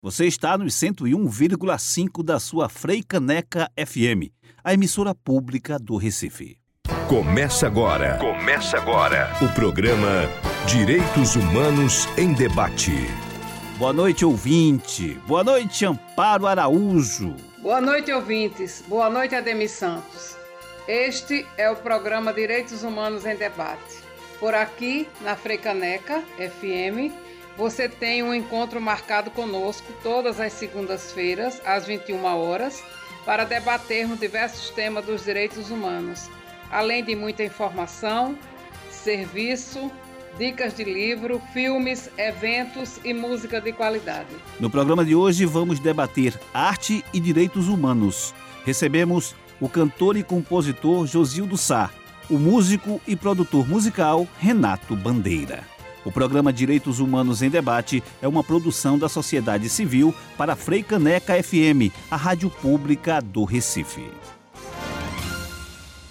Você está nos 101,5 da sua Freicaneca FM, a emissora pública do Recife. Começa agora. Começa agora. O programa Direitos Humanos em Debate. Boa noite, ouvinte. Boa noite, Amparo Araújo. Boa noite, ouvintes. Boa noite, Ademir Santos. Este é o programa Direitos Humanos em Debate. Por aqui, na Freicaneca FM, você tem um encontro marcado conosco todas as segundas-feiras, às 21 horas, para debatermos diversos temas dos direitos humanos, além de muita informação, serviço, dicas de livro, filmes, eventos e música de qualidade. No programa de hoje vamos debater arte e direitos humanos. Recebemos o cantor e compositor Josildo Sá, o músico e produtor musical Renato Bandeira. O programa Direitos Humanos em Debate é uma produção da sociedade civil para Frei Caneca FM, a rádio pública do Recife.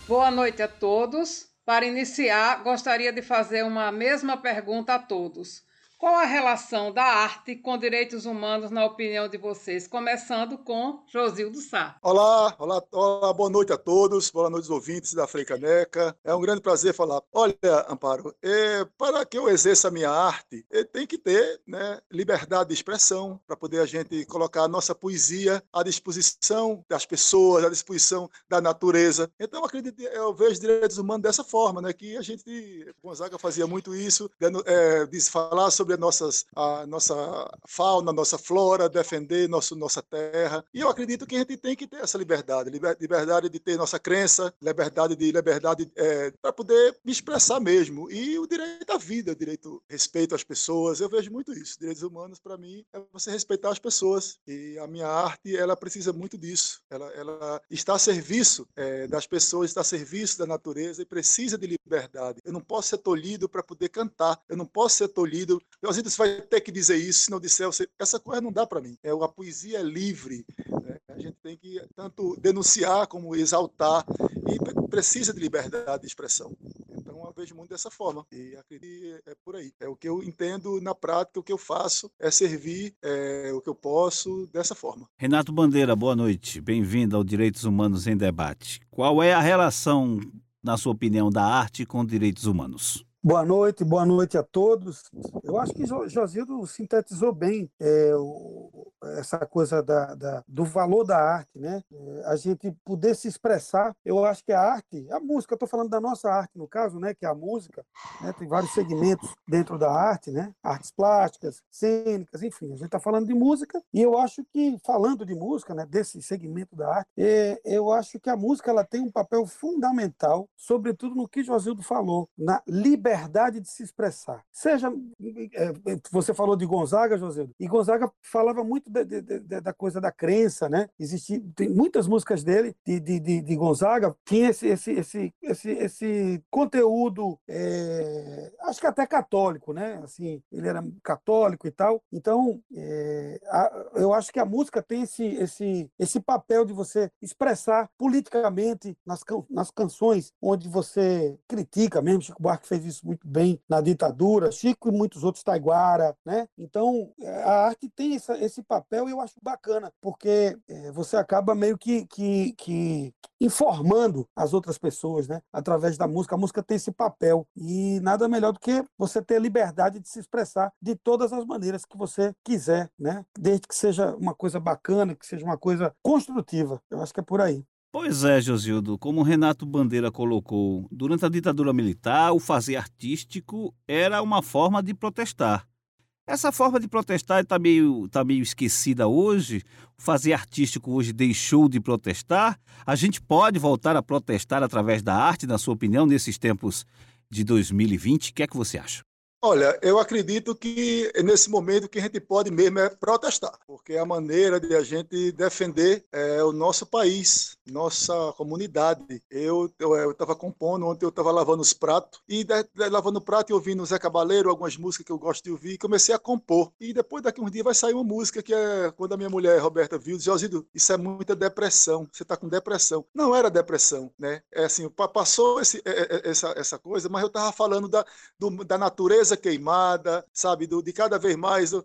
Boa noite a todos. Para iniciar, gostaria de fazer uma mesma pergunta a todos. Qual a relação da arte com direitos humanos, na opinião de vocês? Começando com Josildo Sá. Olá, olá, olá, boa noite a todos, boa noite aos ouvintes da Freicaneca. É um grande prazer falar. Olha, Amparo, é, para que eu exerça a minha arte, é, tem que ter né, liberdade de expressão, para poder a gente colocar a nossa poesia à disposição das pessoas, à disposição da natureza. Então, eu acredito, eu vejo direitos humanos dessa forma, né, que a gente, Gonzaga fazia muito isso, é, de falar sobre sobre a, nossas, a nossa fauna, nossa flora, defender nosso, nossa terra. E eu acredito que a gente tem que ter essa liberdade, liberdade de ter nossa crença, liberdade de liberdade é, para poder me expressar mesmo. E o direito à vida, o direito respeito às pessoas, eu vejo muito isso. Direitos humanos, para mim, é você respeitar as pessoas. E a minha arte, ela precisa muito disso. Ela, ela está a serviço é, das pessoas, está a serviço da natureza e precisa de liberdade. Eu não posso ser tolhido para poder cantar. Eu não posso ser tolhido Leozito, você vai ter que dizer isso, se não disser, você... essa coisa não dá para mim. É, a poesia é livre. Né? A gente tem que tanto denunciar como exaltar e precisa de liberdade de expressão. Então eu vejo muito dessa forma e acredito é por aí. É o que eu entendo na prática, o que eu faço é servir é, o que eu posso dessa forma. Renato Bandeira, boa noite. Bem-vindo ao Direitos Humanos em Debate. Qual é a relação, na sua opinião, da arte com direitos humanos? Boa noite, boa noite a todos. Eu acho que Josildo sintetizou bem é, o, essa coisa da, da, do valor da arte, né? É, a gente poder se expressar. Eu acho que a arte, a música, estou falando da nossa arte no caso, né? Que é a música. Né, tem vários segmentos dentro da arte, né? Artes plásticas, cênicas, enfim. A gente está falando de música e eu acho que falando de música, né? Desse segmento da arte, é, eu acho que a música ela tem um papel fundamental, sobretudo no que Josildo falou, na liberdade liberdade de se expressar. Seja, é, você falou de Gonzaga, José, e Gonzaga falava muito de, de, de, da coisa da crença, né? Existia, tem muitas músicas dele, de, de, de Gonzaga, tinha esse, esse, esse, esse, esse conteúdo, é, acho que até católico, né? Assim, ele era católico e tal. Então, é, a, eu acho que a música tem esse, esse, esse papel de você expressar politicamente nas, nas canções, onde você critica mesmo. Chico Buarque fez isso muito bem na ditadura, Chico e muitos outros, Taiguara, né? Então, é, a arte tem essa, esse papel e eu acho bacana, porque é, você acaba meio que, que, que informando as outras pessoas, né? Através da música. A música tem esse papel e nada melhor do que você ter liberdade de se expressar de todas as maneiras que você quiser, né? Desde que seja uma coisa bacana, que seja uma coisa construtiva. Eu acho que é por aí. Pois é, Josildo, como Renato Bandeira colocou, durante a ditadura militar, o fazer artístico era uma forma de protestar. Essa forma de protestar está meio, tá meio esquecida hoje. O fazer artístico hoje deixou de protestar. A gente pode voltar a protestar através da arte, na sua opinião, nesses tempos de 2020? O que é que você acha? Olha, eu acredito que nesse momento que a gente pode mesmo é protestar, porque é a maneira de a gente defender é, o nosso país, nossa comunidade. Eu estava compondo, ontem eu estava lavando os pratos, e de, de, lavando o prato e ouvindo o Zé Cabaleiro, algumas músicas que eu gosto de ouvir, e comecei a compor. E depois daqui uns dias vai sair uma música que é quando a minha mulher, Roberta, viu, disse, Osido, isso é muita depressão, você está com depressão. Não era depressão, né? É assim, passou esse, é, é, essa, essa coisa, mas eu estava falando da, do, da natureza pobreza queimada, sabe, do, de cada vez mais a,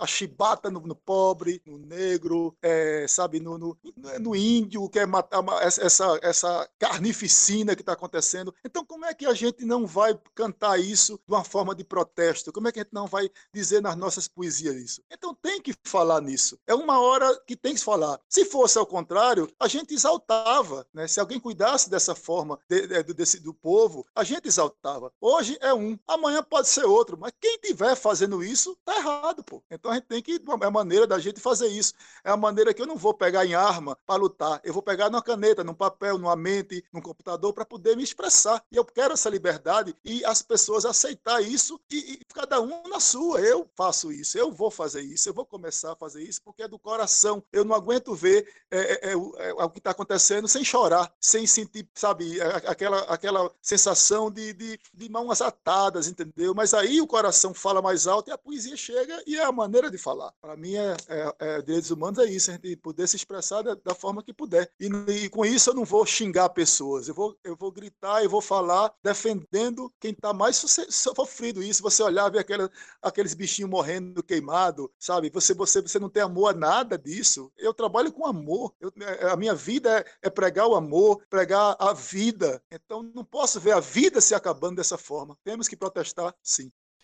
a chibata no, no, pobre, no negro, é, sabe, no, no, no, índio, que é matar essa, essa carnificina que está acontecendo. Então, como é que a gente não vai cantar isso de uma forma de protesto? Como é que a gente não vai dizer nas nossas poesias isso? Então, tem que falar nisso. É uma hora que tem que falar. Se fosse ao contrário, a gente exaltava, né? Se alguém cuidasse dessa forma de, de, desse, do povo, a gente exaltava. Hoje é um, amanhã pode ser outro, mas quem tiver fazendo isso, tá errado, pô. Então a gente tem que, é a maneira da gente fazer isso. É a maneira que eu não vou pegar em arma para lutar, eu vou pegar numa caneta, num papel, numa mente, num computador para poder me expressar. E eu quero essa liberdade e as pessoas aceitar isso e, e cada um na sua. Eu faço isso, eu vou fazer isso, eu vou começar a fazer isso porque é do coração. Eu não aguento ver é, é, é, é o que está acontecendo sem chorar, sem sentir, sabe, aquela, aquela sensação de, de, de mãos atadas, entendeu? Mas aí o coração fala mais alto e a poesia chega e é a maneira de falar. Para mim, é, é, é, direitos humanos é isso, a gente poder se expressar da, da forma que puder. E, e, com isso eu não vou xingar pessoas, eu vou, eu vou gritar, eu vou falar defendendo quem está mais sofrido. Isso, você olhar, ver aquela, aqueles bichinhos morrendo queimado, sabe? Você, você, você não tem amor a nada disso. Eu trabalho com amor. Eu, é, a minha vida é, é pregar o amor, pregar a vida. Então não posso ver a vida se acabando dessa forma. Temos que protestar.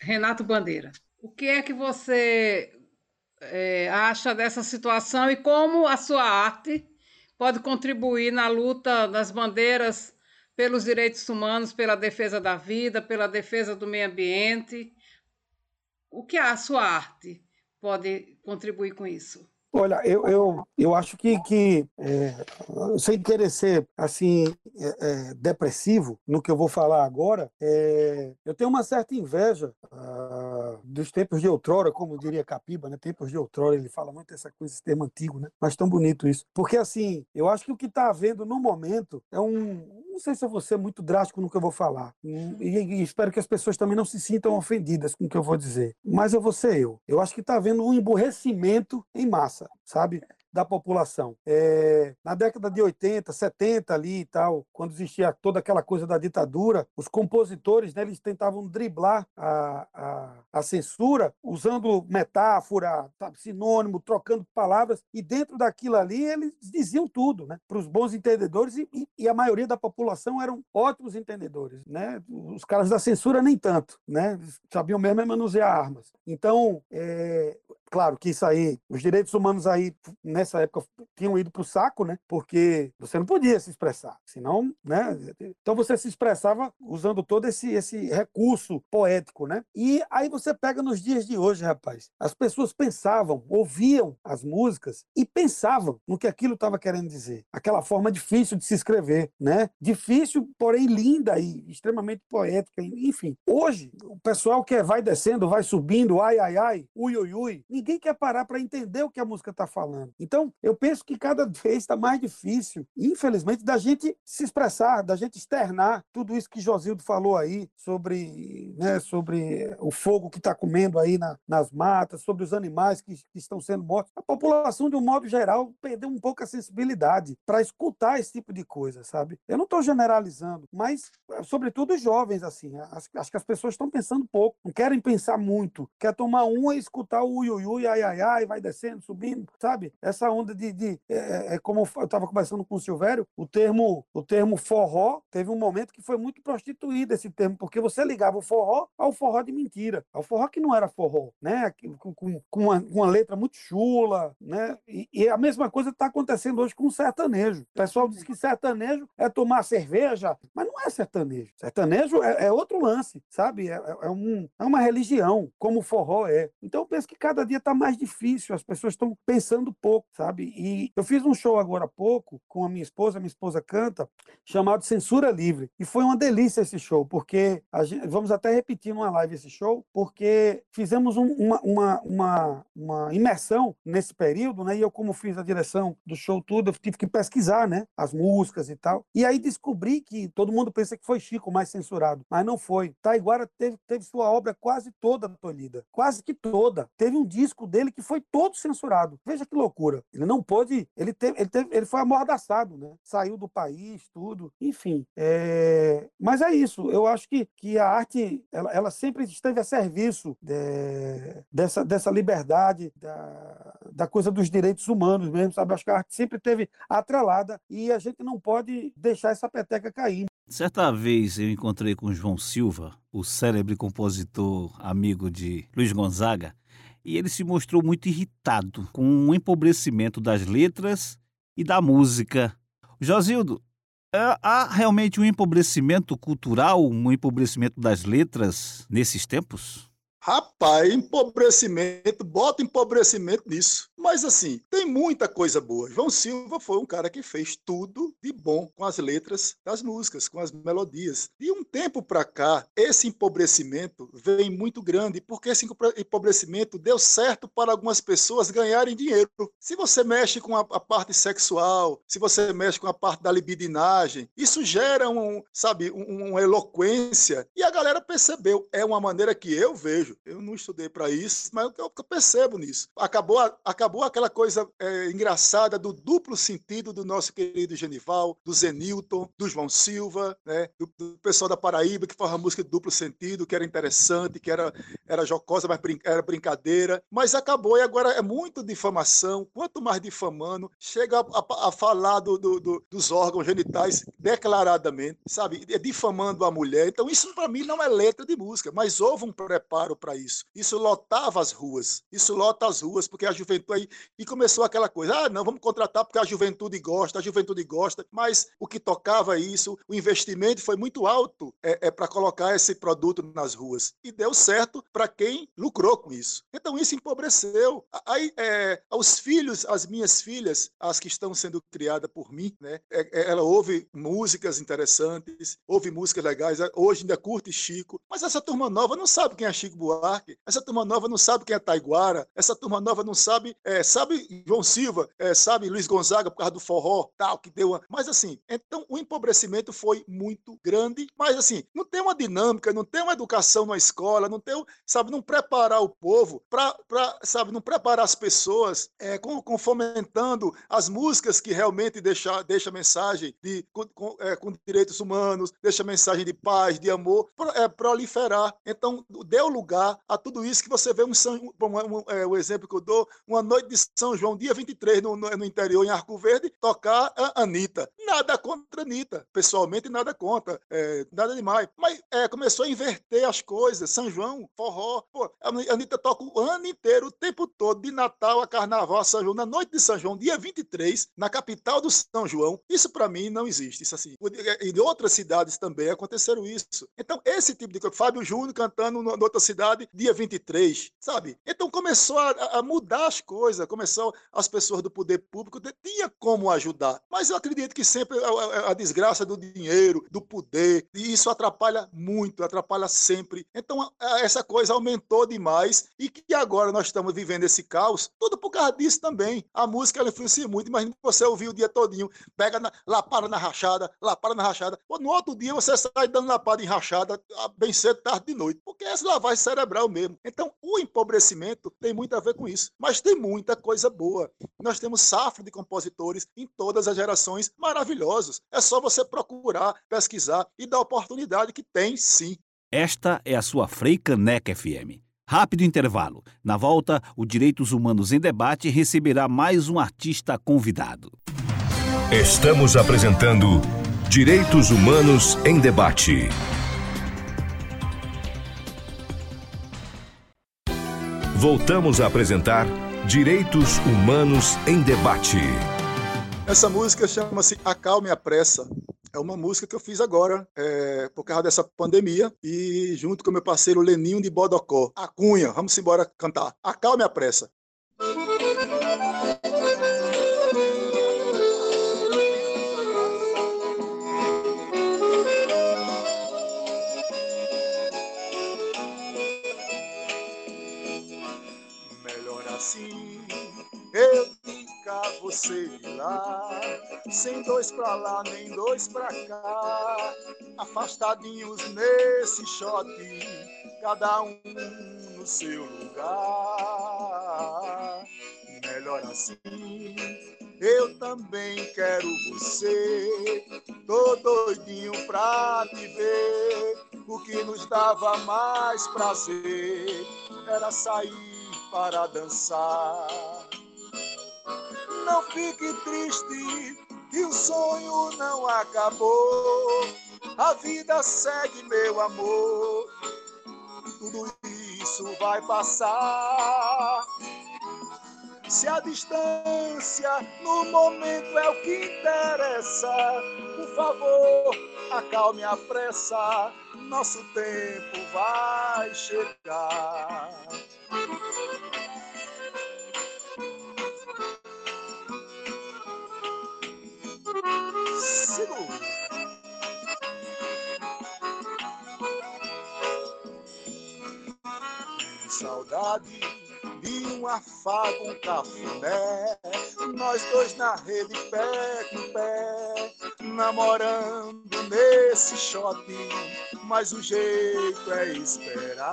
Renato Bandeira, o que é que você é, acha dessa situação e como a sua arte pode contribuir na luta das bandeiras pelos direitos humanos, pela defesa da vida, pela defesa do meio ambiente? O que a sua arte pode contribuir com isso? Olha, eu, eu, eu acho que, que é, sem querer ser assim é, é, depressivo no que eu vou falar agora, é, eu tenho uma certa inveja ah, dos tempos de outrora, como diria Capiba, né? Tempos de outrora, ele fala muito essa coisa, esse termo antigo, né? Mas tão bonito isso. Porque assim, eu acho que o que está havendo no momento é um, não sei se eu vou ser muito drástico no que eu vou falar. E, e, espero que as pessoas também não se sintam ofendidas com o que eu vou dizer. Mas eu vou ser eu. Eu acho que está havendo um emburrecimento em massa, sabe? da população. É, na década de 80, 70 ali e tal, quando existia toda aquela coisa da ditadura, os compositores, né, eles tentavam driblar a, a, a censura usando metáfora, sabe, sinônimo, trocando palavras, e dentro daquilo ali eles diziam tudo, né, para os bons entendedores, e, e, a maioria da população eram ótimos entendedores, né, os caras da censura nem tanto, né, sabiam mesmo é manusear armas. Então, é, Claro que isso aí, os direitos humanos aí, nessa época, tinham ido para o saco, né? Porque você não podia se expressar, senão, né? Então você se expressava usando todo esse, esse recurso poético, né? E aí você pega nos dias de hoje, rapaz, as pessoas pensavam, ouviam as músicas e pensavam no que aquilo estava querendo dizer. Aquela forma difícil de se escrever, né? Difícil, porém linda e extremamente poética, enfim. Hoje, o pessoal que vai descendo, vai subindo, ai, ai, ai, ui, ui, ui, ninguém quer parar para entender o que a música está falando. Então, eu penso que cada vez está mais difícil, infelizmente, da gente se expressar, da gente externar tudo isso que Josildo falou aí sobre, né, sobre o fogo que está comendo aí na, nas matas, sobre os animais que, que estão sendo mortos. A população, de um modo geral, perdeu um pouco a sensibilidade para escutar esse tipo de coisa, sabe? Eu não estou generalizando, mas, sobretudo, os jovens, assim, acho, que as pessoas estão pensando pouco, não querem pensar muito, quer tomar uma e escutar o ui, ui, ai, ai, ai, vai descendo, subindo, sabe? Essa onda de. de é, é, é como eu estava conversando com o Silvério, o termo, o termo forró teve um momento que foi muito prostituído esse termo, porque você ligava o forró ao forró de mentira, ao forró que não era forró, né? Com, com, com uma, uma, letra muito chula, né? E, e a mesma coisa está acontecendo hoje com o sertanejo. O pessoal diz que sertanejo é tomar cerveja, mas não é sertanejo. Sertanejo é, é outro lance, sabe? É, é, um, é uma religião, como o forró é. Então eu penso que cada dia dia está mais difícil, as pessoas estão pensando pouco, sabe? E eu fiz um show agora há pouco com a minha esposa, minha esposa canta, chamado Censura Livre. E foi uma delícia esse show, porque gente, vamos até repetir numa live esse show, porque fizemos um, uma, uma, uma, uma, imersão nesse período, né? E eu, como fiz a direção do show tudo, eu tive que pesquisar, né? As músicas e tal. E aí descobri que todo mundo pensa que foi Chico mais censurado, mas não foi. Taiguara teve, teve sua obra quase toda tolhida, quase que toda. Teve um disco dele que foi todo censurado. Veja que loucura. Ele não pôde, ele teve, ele, teve, ele foi amordaçado, né? Saiu do país, tudo. Enfim, é... mas é isso. Eu acho que, que a arte, ela, ela sempre esteve a serviço de, dessa, dessa liberdade, da, da coisa dos direitos humanos mesmo, sabe? Acho que a arte sempre teve atrelada e a gente não pode deixar essa peteca cair. Certa vez eu encontrei com João Silva, o célebre compositor amigo de Luiz Gonzaga, e ele se mostrou muito irritado com o empobrecimento das letras e da música. Josildo, é, há realmente um empobrecimento cultural, um empobrecimento das letras nesses tempos? Rapaz, empobrecimento, bota empobrecimento nisso. Mas assim, tem muita coisa boa. João Silva foi um cara que fez tudo de bom com as letras das músicas, com as melodias. De um tempo para cá, esse empobrecimento vem muito grande, porque esse empobrecimento deu certo para algumas pessoas ganharem dinheiro. Se você mexe com a, a parte sexual, se você mexe com a parte da libidinagem, isso gera um, sabe, um, uma eloquência. E a galera percebeu. É uma maneira que eu vejo Eu não estudei para isso, mas eu, eu, percebo nisso. Acabou, acabou aquela coisa é, engraçada do duplo sentido do nosso querido Genival, do Zenilton, do João Silva, né, do, do pessoal da Paraíba que faz música de duplo sentido, que era interessante, que era, era jocosa, mas brin era brincadeira. Mas acabou e agora é muito difamação. Quanto mais difamando, chega a, a, a falar do, do, do, dos órgãos genitais declaradamente, sabe? É difamando a mulher. Então, isso para mim não é letra de música, mas houve um preparo para isso. Isso lotava as ruas. Isso lota as ruas, porque a juventude aí. E começou aquela coisa: ah, não, vamos contratar porque a juventude gosta, a juventude gosta. Mas o que tocava isso, o investimento foi muito alto é, é para colocar esse produto nas ruas. E deu certo para quem lucrou com isso. Então isso empobreceu. Aí, é, os filhos, as minhas filhas, as que estão sendo criadas por mim, né? É, é ela ouve músicas interessantes, ouve músicas legais. Hoje ainda curte Chico. Mas essa turma nova não sabe quem é Chico Buarque Essa turma nova não sabe quem é Taiguara. Essa turma nova não sabe, é, sabe João Silva, é, sabe Luiz Gonzaga por causa do forró, tal, que deu uma... Mas assim, então o empobrecimento foi muito grande, mas assim, não tem uma dinâmica, não tem uma educação na escola, não tem, sabe, não preparar o povo para, sabe, não preparar as pessoas é, com, com, fomentando as músicas que realmente deixa, deixa mensagem de, com, com, é, com direitos humanos, deixa mensagem de paz, de amor, é, proliferar. Então, deu lugar a tudo isso que você vê um, um, um, é, o exemplo que eu dou, uma noite de São João, dia 23, no, no, no interior, em Arco Verde, tocar a Anitta. Nada contra Anitta, pessoalmente nada contra, é, nada demais. Mas é, começou a inverter as coisas, São João, forró, pô, a Anitta toca o ano inteiro, o tempo todo, de Natal a Carnaval, a São João, na noite de São João, dia 23, na capital do São João, isso para mim não existe, isso assim. E em outras cidades também aconteceram isso. Então, esse tipo de coisa, Fábio Júnior cantando em outra cidade, cidade dia 23, sabe? Então começou a, a mudar as coisas, começou as pessoas do poder público, tinha como ajudar. Mas eu acredito que sempre a, a desgraça do dinheiro, do poder, e isso atrapalha muito, atrapalha sempre. Então essa coisa aumentou demais e que agora nós estamos vivendo esse caos, tudo por causa disso também. A música ela influencia muito, imagina você ouvir o dia todinho, pega na, lá para na rachada, lá para na rachada. Pô, no outro dia você sai dando lapada em rachada, bem cedo, tarde de noite, porque essa lavagem cerebral mesmo. Então, o empobrecimento tem muito a ver com isso. Mas tem muita coisa boa. Nós temos safra de compositores em todas as gerações maravilhosos. É só você procurar, pesquisar e dar oportunidade que tem sim. Esta é a sua Freicaneca FM. Rápido intervalo. Na volta, o Direitos Humanos em Debate receberá mais um artista convidado. Estamos apresentando Direitos Humanos em Debate. Voltamos a apresentar Direitos Humanos em Debate. Essa música chama-se Acalme a Pressa. É uma música que eu fiz agora, é, por causa dessa pandemia, e junto com meu parceiro Leninho de Bodocó. A Cunha, vamos embora cantar. Acalme a Pressa. Você ir lá, sem dois pra lá, nem dois pra cá, afastadinhos nesse shot, cada um no seu lugar. melhor assim. Eu também quero você, tô doidinho pra te ver. O que nos dava mais prazer era sair para dançar. Não fique triste, que o sonho não acabou. A vida segue, meu amor. Tudo isso vai passar. Se a distância no momento é o que interessa, por favor, acalme a pressa, nosso tempo vai chegar. Saudade de um afago, um cafuné. Nós dois na rede, pé com pé, namorando nesse shopping. Mas o jeito é esperar.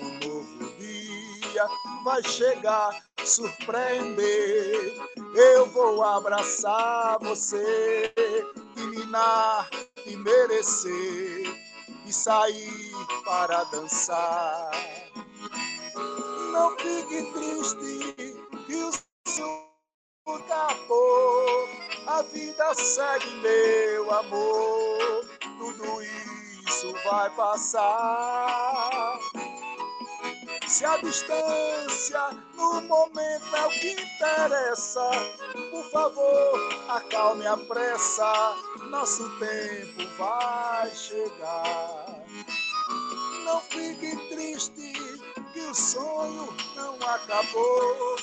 Um novo dia vai chegar, surpreender. Eu vou abraçar você, e minar e merecer e sair para dançar. Não fique triste que o seu acabou. A vida segue, meu amor. Tudo isso vai passar. Se a distância no momento é o que interessa, por favor, acalme a pressa, nosso tempo vai chegar. Não fique triste, que o sonho não acabou.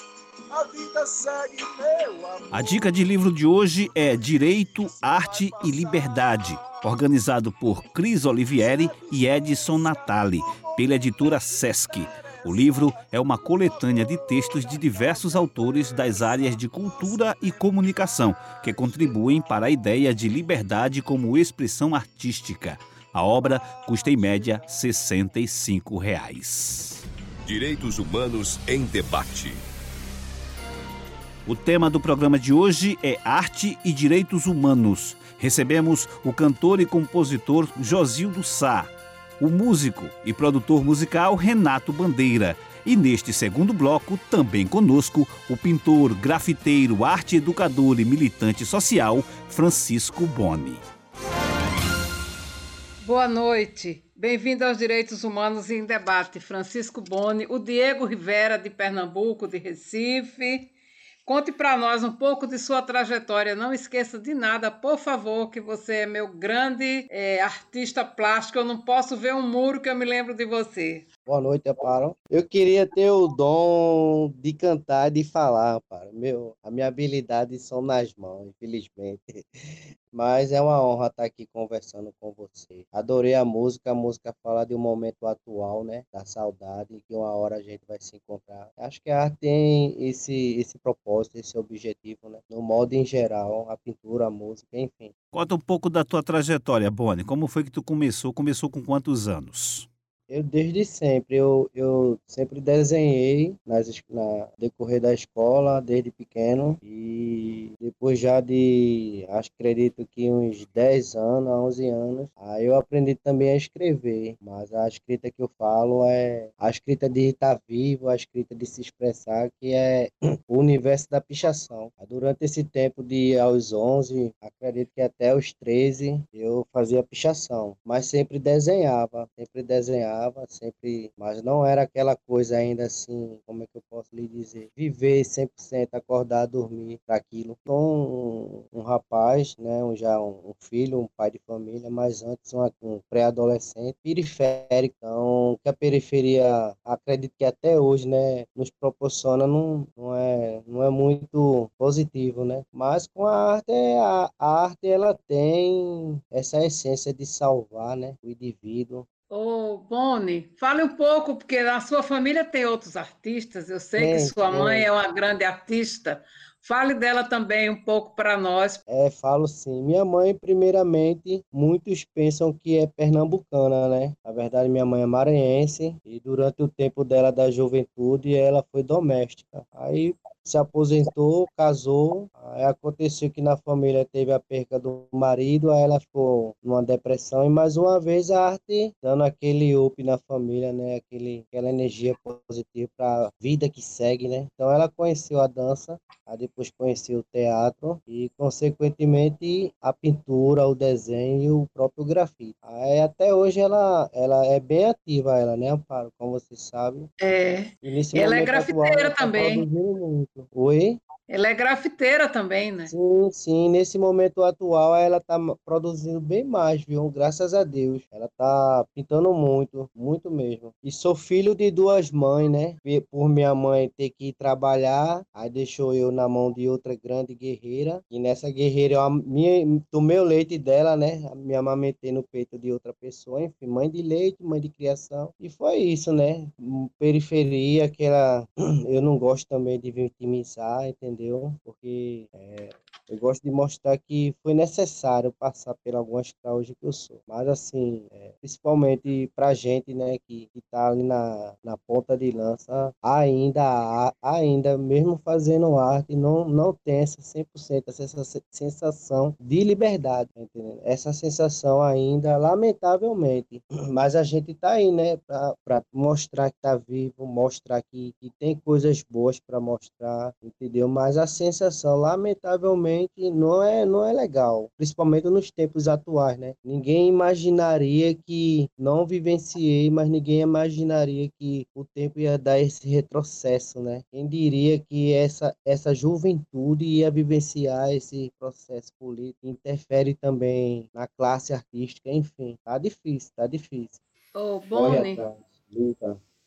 A vida segue, meu amor. A dica de livro de hoje é Direito, Arte e Liberdade, organizado por Cris Olivieri e Edson Natali, pela editora Sesc. O livro é uma coletânea de textos de diversos autores das áreas de cultura e comunicação, que contribuem para a ideia de liberdade como expressão artística. A obra custa em média 65 reais. Direitos Humanos em Debate. O tema do programa de hoje é Arte e Direitos Humanos. Recebemos o cantor e compositor Josildo Sá, o músico e produtor musical Renato Bandeira. E neste segundo bloco, também conosco, o pintor, grafiteiro, arte educador e militante social Francisco Boni. Boa noite. Bem-vindo aos Direitos Humanos em Debate. Francisco Boni, o Diego Rivera, de Pernambuco, de Recife. Conte para nós um pouco de sua trajetória. Não esqueça de nada, por favor, que você é meu grande é, artista plástico. Eu não posso ver um muro que eu me lembro de você. Boa noite, Amparo. Eu queria ter o dom de cantar e de falar, Amparo. Meu, a minha habilidade são nas mãos, infelizmente. Mas é uma honra estar aqui conversando com você. Adorei a música. A música fala de um momento atual, né? Da saudade, que uma hora a gente vai se encontrar. Acho que a arte tem esse, esse propósito, esse objetivo, né? No modo em geral, a pintura, a música, enfim. Conta um pouco da tua trajetória, Boni. Como foi que tu começou? Começou com quantos anos? Eu desde sempre, eu, eu sempre desenhei nas, na decorrer da escola, desde pequeno, e depois já de, acho acredito que uns 10 anos, 11 anos, aí eu aprendi também a escrever, mas a escrita que eu falo é a escrita de estar vivo, a escrita de se expressar, que é o universo da pichação. Durante esse tempo de aos 11, acredito que até os 13, eu fazia pichação, mas sempre desenhava, sempre desenhava sempre, mas não era aquela coisa ainda assim, como é que eu posso lhe dizer, viver 100%, acordar, dormir para aquilo. Sou um, um, rapaz, né, um, já um, um, filho, um pai de família, mas antes um, um pré-adolescente, periférico, então que a periferia, acredito que até hoje, né, nos proporciona, não, não, é, não é muito positivo, né, mas com a arte, a, a arte ela tem essa essência de salvar, né, o indivíduo, Ô, Boni, fale um pouco, porque na sua família tem outros artistas. Eu sei que sua mãe é uma grande artista. Fale dela também um pouco para nós. É, falo sim. Minha mãe, primeiramente, muitos pensam que é pernambucana, né? Na verdade, minha mãe é maranhense e durante o tempo dela da juventude, ela foi doméstica. Aí se aposentou, casou, aí aconteceu que na família teve a perca do marido, aí ela ficou numa depressão e mais uma vez a arte dando aquele up na família, né, aquele aquela energia positiva para a vida que segue, né? Então ela conheceu a dança, aí depois conheceu o teatro e consequentemente a pintura, o desenho e o próprio grafite. Aí até hoje ela ela é bem ativa ela, né, Amparo, como você sabe. É. ela é grafiteira atual, tá também. Tá Oi? Ela é grafiteira também, né? Sim, sim. Nesse momento atual, ela tá produzindo bem mais, viu? Graças a Deus. Ela tá pintando muito, muito mesmo. E sou filho de duas mães, né? Por minha mãe ter que ir trabalhar, aí deixou eu na mão de outra grande guerreira. E nessa guerreira, eu minha, tomei o leite dela, né? Me amamentei no peito de outra pessoa. Enfim, mãe de leite, mãe de criação. E foi isso, né? Periferia, que ela... Eu não gosto também de vitimizar, entendeu? Entendeu? Porque é, eu gosto de mostrar que foi necessário passar por algumas causas que eu sou. Mas, assim, é, principalmente pra gente, né, que, que tá ali na, na ponta de lança, ainda, ainda, mesmo fazendo arte, não, não tem essa 100%, essa sensação de liberdade, tá entendeu? Essa sensação ainda, lamentavelmente. Mas a gente tá aí, né, pra mostrar que tá vivo, mostrar que, que tem coisas boas para mostrar, entendeu? Mas mas a sensação, lamentavelmente, não é, não é legal, principalmente nos tempos atuais, né? Ninguém imaginaria que, não vivenciei, mas ninguém imaginaria que o tempo ia dar esse retrocesso, né? Quem diria que essa, essa juventude ia vivenciar esse processo político, interfere também na classe artística, enfim, tá difícil, tá difícil. Oh, Boni,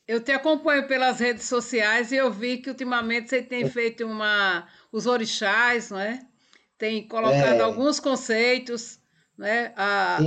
eu te acompanho pelas redes sociais e eu vi que ultimamente você tem feito uma os orixás, não é? Tem colocado é. alguns conceitos, né? A,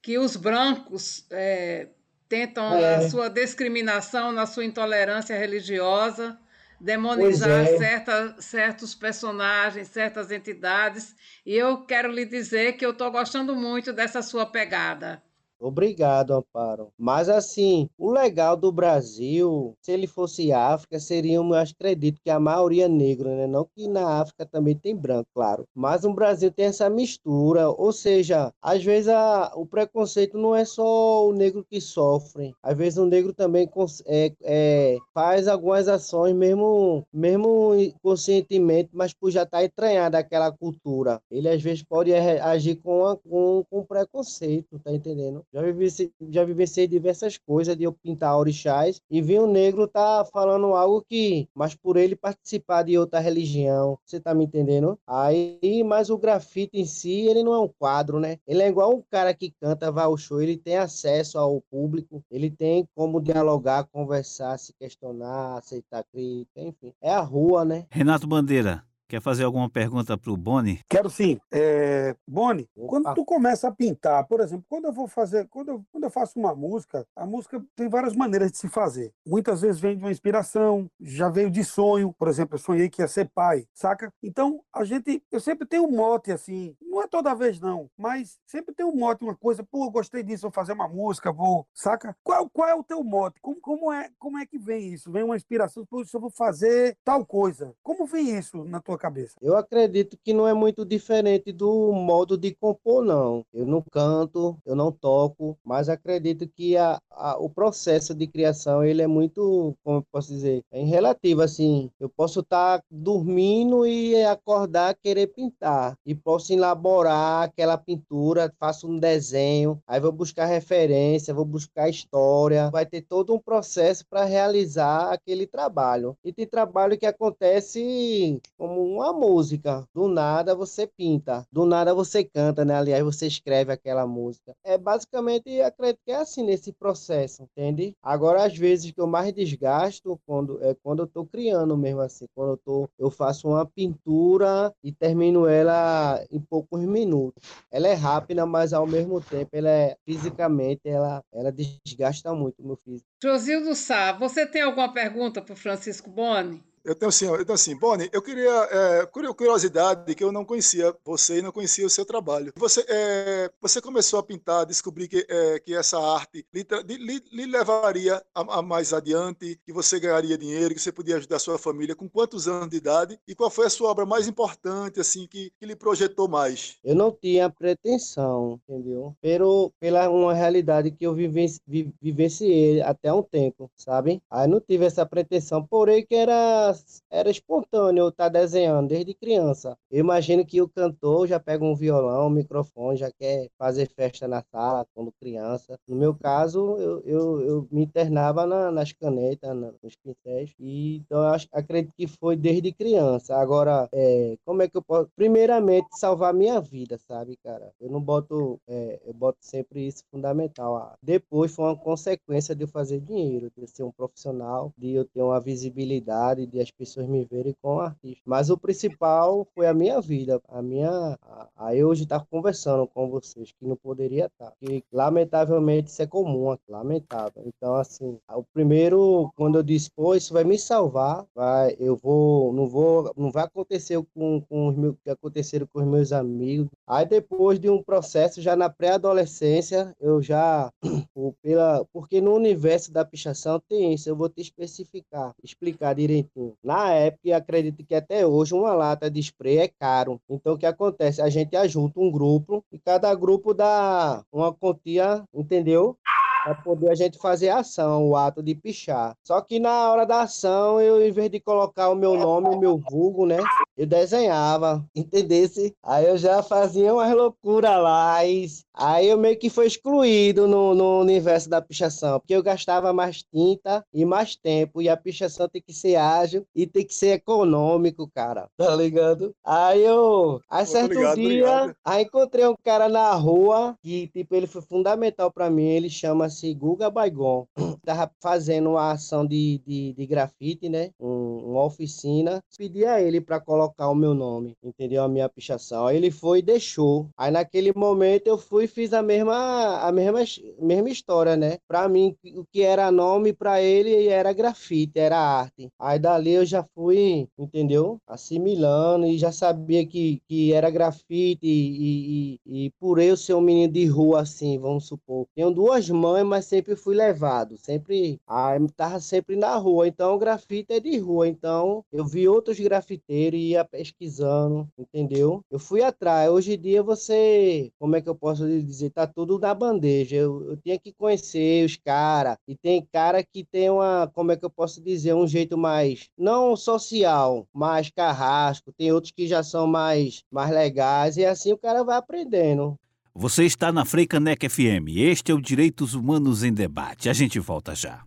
que os brancos é, tentam é. na sua discriminação, na sua intolerância religiosa, demonizar é. certa, certos personagens, certas entidades. E eu quero lhe dizer que eu estou gostando muito dessa sua pegada. Obrigado, Amparo. Mas assim, o legal do Brasil, se ele fosse África, seria, eu acredito que a maioria negra, né? Não que na África também tem branco, claro. Mas o Brasil tem essa mistura, ou seja, às vezes a, o preconceito não é só o negro que sofre. Às vezes o negro também é, é, faz algumas ações, mesmo, mesmo conscientemente, mas por já estar tá entranhado aquela cultura. Ele às vezes pode agir com, a, com, com preconceito, tá entendendo? Já vivenciei, já vivenciei diversas coisas de eu pintar orixás e vi um negro tá falando algo que, mas por ele participar de outra religião, você tá me entendendo? Aí, mas o grafite em si, ele não é um quadro, né? Ele é igual um cara que canta, vai ao show, ele tem acesso ao público, ele tem como dialogar, conversar, se questionar, aceitar crítica, enfim. É a rua, né? Renato Bandeira, Quer fazer alguma pergunta para o Boni? Quero sim. É, Boni, quando tu começa a pintar, por exemplo, quando eu vou fazer, quando eu, quando eu faço uma música, a música tem várias maneiras de se fazer. Muitas vezes vem de uma inspiração, já veio de sonho, por exemplo, eu sonhei que ia ser pai, saca? Então, a gente, eu sempre tenho um mote assim, não é toda vez não, mas sempre tem um mote, uma coisa, pô, eu gostei disso, vou fazer uma música, vou, saca? Qual, qual é o teu mote? Como, como, é, como é que vem isso? Vem uma inspiração, pô, eu vou fazer tal coisa. Como vem isso na tua cabeça? Eu acredito que não é muito diferente do modo de compor, não. Eu não canto, eu não toco, mas acredito que a, a, o processo de criação ele é muito, como eu posso dizer, é relativo, assim. Eu posso estar tá dormindo e acordar querer pintar e posso elaborar aquela pintura, faço um desenho, aí vou buscar referência, vou buscar história, vai ter todo um processo para realizar aquele trabalho. E tem trabalho que acontece como uma música. Do nada você pinta, do nada você canta, né? Aliás, você escreve aquela música. É basicamente, acredito que é assim nesse processo, entende? Agora, às vezes que eu mais desgasto quando é quando eu tô criando mesmo assim, quando eu tô, eu faço uma pintura e termino ela em poucos minutos. Ela é rápida, mas ao mesmo tempo ela é fisicamente ela ela desgasta muito o meu físico. Josildo Sá, você tem alguma pergunta para Francisco Boni? Eu tenho assim, eu tenho assim, Boni, eu queria é, curiosidade que eu não conhecia você e não conhecia o seu trabalho. Você, é, você começou a pintar, descobrir que, é, que essa arte lhe, lhe, lhe levaria a, a, mais adiante, que você ganharia dinheiro, que você podia ajudar sua família. Com quantos anos de idade e qual foi a sua obra mais importante, assim, que, que lhe projetou mais? Eu não tinha pretensão, entendeu? Pero, pela uma realidade que eu vivenci, até um tempo, sabe? Aí não tive essa pretensão, porém que era era, espontâneo eu estar tá desenhando desde criança. Eu imagino que o cantor já pega um violão, um microfone, já quer fazer festa na sala quando criança. No meu caso, eu, eu, eu me internava na, nas canetas, na, nos pincéis. E, então, acho, acredito que foi desde criança. Agora, é, como é que eu posso... Primeiramente, salvar minha vida, sabe, cara? Eu não boto... É, eu boto sempre isso fundamental. Depois foi uma consequência de eu fazer dinheiro, de eu ser um profissional, de eu ter uma visibilidade, de as pessoas me verem como artista. Mas o principal foi a minha vida, a minha. Aí hoje estar conversando com vocês, que não poderia estar. Que lamentavelmente isso é comum, lamentável. Então, assim, o primeiro, quando eu disse, pô, isso vai me salvar, vai, eu vou, não vou, não vai acontecer com, com os meus, que aconteceram com os meus amigos. Aí depois de um processo, já na pré-adolescência, eu já, pela, porque no universo da pichação tem isso, eu vou te especificar, explicar direitinho. Na época, e acredito que até hoje, uma lata de spray é caro. Então, o que acontece? A gente ajunta um grupo e cada grupo dá uma quantia, entendeu? Para poder a gente fazer a ação, o ato de pichar. Só que na hora da ação, eu, em vez de colocar o meu nome, o meu vulgo, né? Eu desenhava, entendesse? Aí eu já fazia umas loucuras lá. E aí eu meio que fui excluído no, no universo da pichação, porque eu gastava mais tinta e mais tempo. E a pichação tem que ser ágil e tem que ser econômico, cara. Tá ligado? Aí eu. Aí certo ligado, dia, aí encontrei um cara na rua que, tipo, ele foi fundamental para mim. Ele chama chama-se Guga Baigon. Tava fazendo uma ação de, de, de grafite, né? Um, uma oficina. Pedi a ele para colocar o meu nome, entendeu? A minha pichação. Aí ele foi e deixou. Aí naquele momento eu fui e fiz a mesma, a mesma, mesma história, né? Para mim, o que era nome para ele era grafite, era arte. Aí dali eu já fui, entendeu? Assimilando e já sabia que, que era grafite e, e, e por eu ser um menino de rua assim, vamos supor. Tenho duas mas sempre fui levado, sempre ah, tava sempre na rua. Então, grafite é de rua. Então, eu vi outros grafiteiros e ia pesquisando, entendeu? Eu fui atrás. Hoje em dia, você, como é que eu posso dizer? Tá tudo na bandeja. Eu, eu tinha que conhecer os caras. E tem cara que tem uma, como é que eu posso dizer? Um jeito mais, não social, mais carrasco. Tem outros que já são mais, mais legais. E assim o cara vai aprendendo. Você está na Freicaneca FM. Este é o Direitos Humanos em Debate. A gente volta já.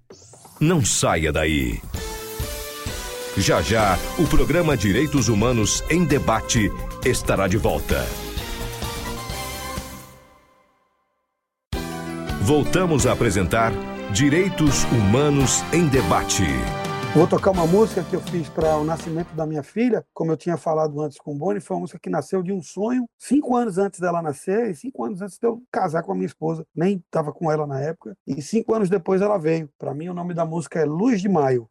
Não saia daí. Já já, o programa Direitos Humanos em Debate estará de volta. Voltamos a apresentar Direitos Humanos em Debate. Vou tocar uma música que eu fiz para o nascimento da minha filha, como eu tinha falado antes com o Boni, foi uma música que nasceu de um sonho, cinco anos antes dela nascer e cinco anos antes de eu casar com a minha esposa. Nem estava com ela na época. E cinco anos depois ela veio. Para mim, o nome da música é Luz de Maio.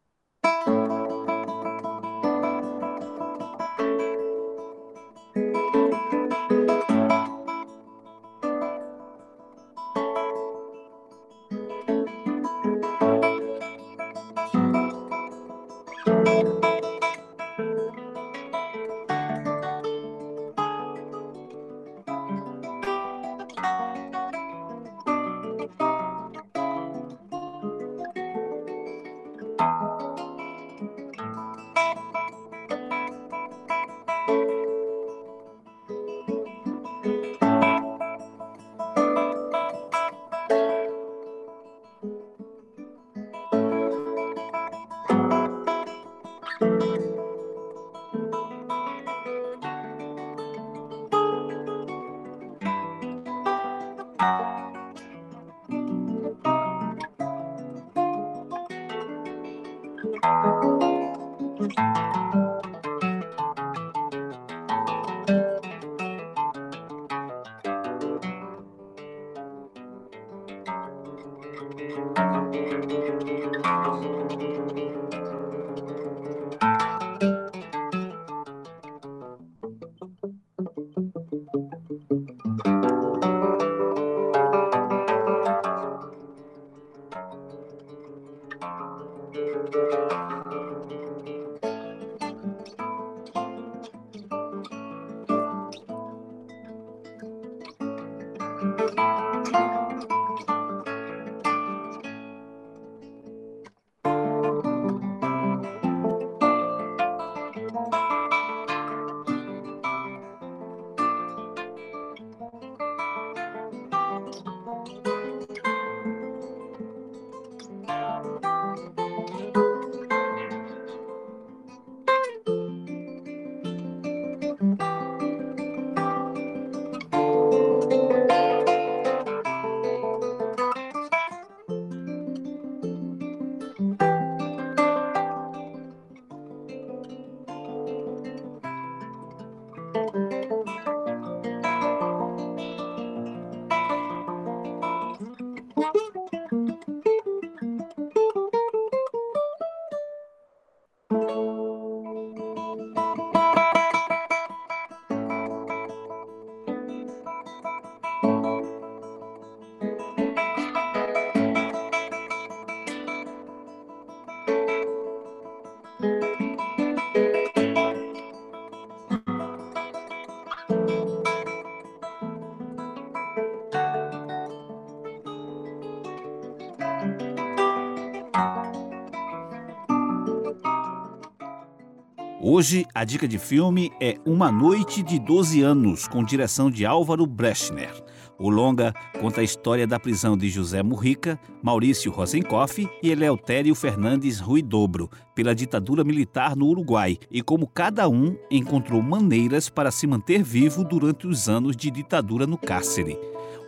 Hoje, a dica de filme é Uma Noite de 12 Anos, com direção de Álvaro Brechner. O longa conta a história da prisão de José Murrica, Maurício Rosenkoff e Eleutério Fernandes Ruidobro pela ditadura militar no Uruguai e como cada um encontrou maneiras para se manter vivo durante os anos de ditadura no cárcere.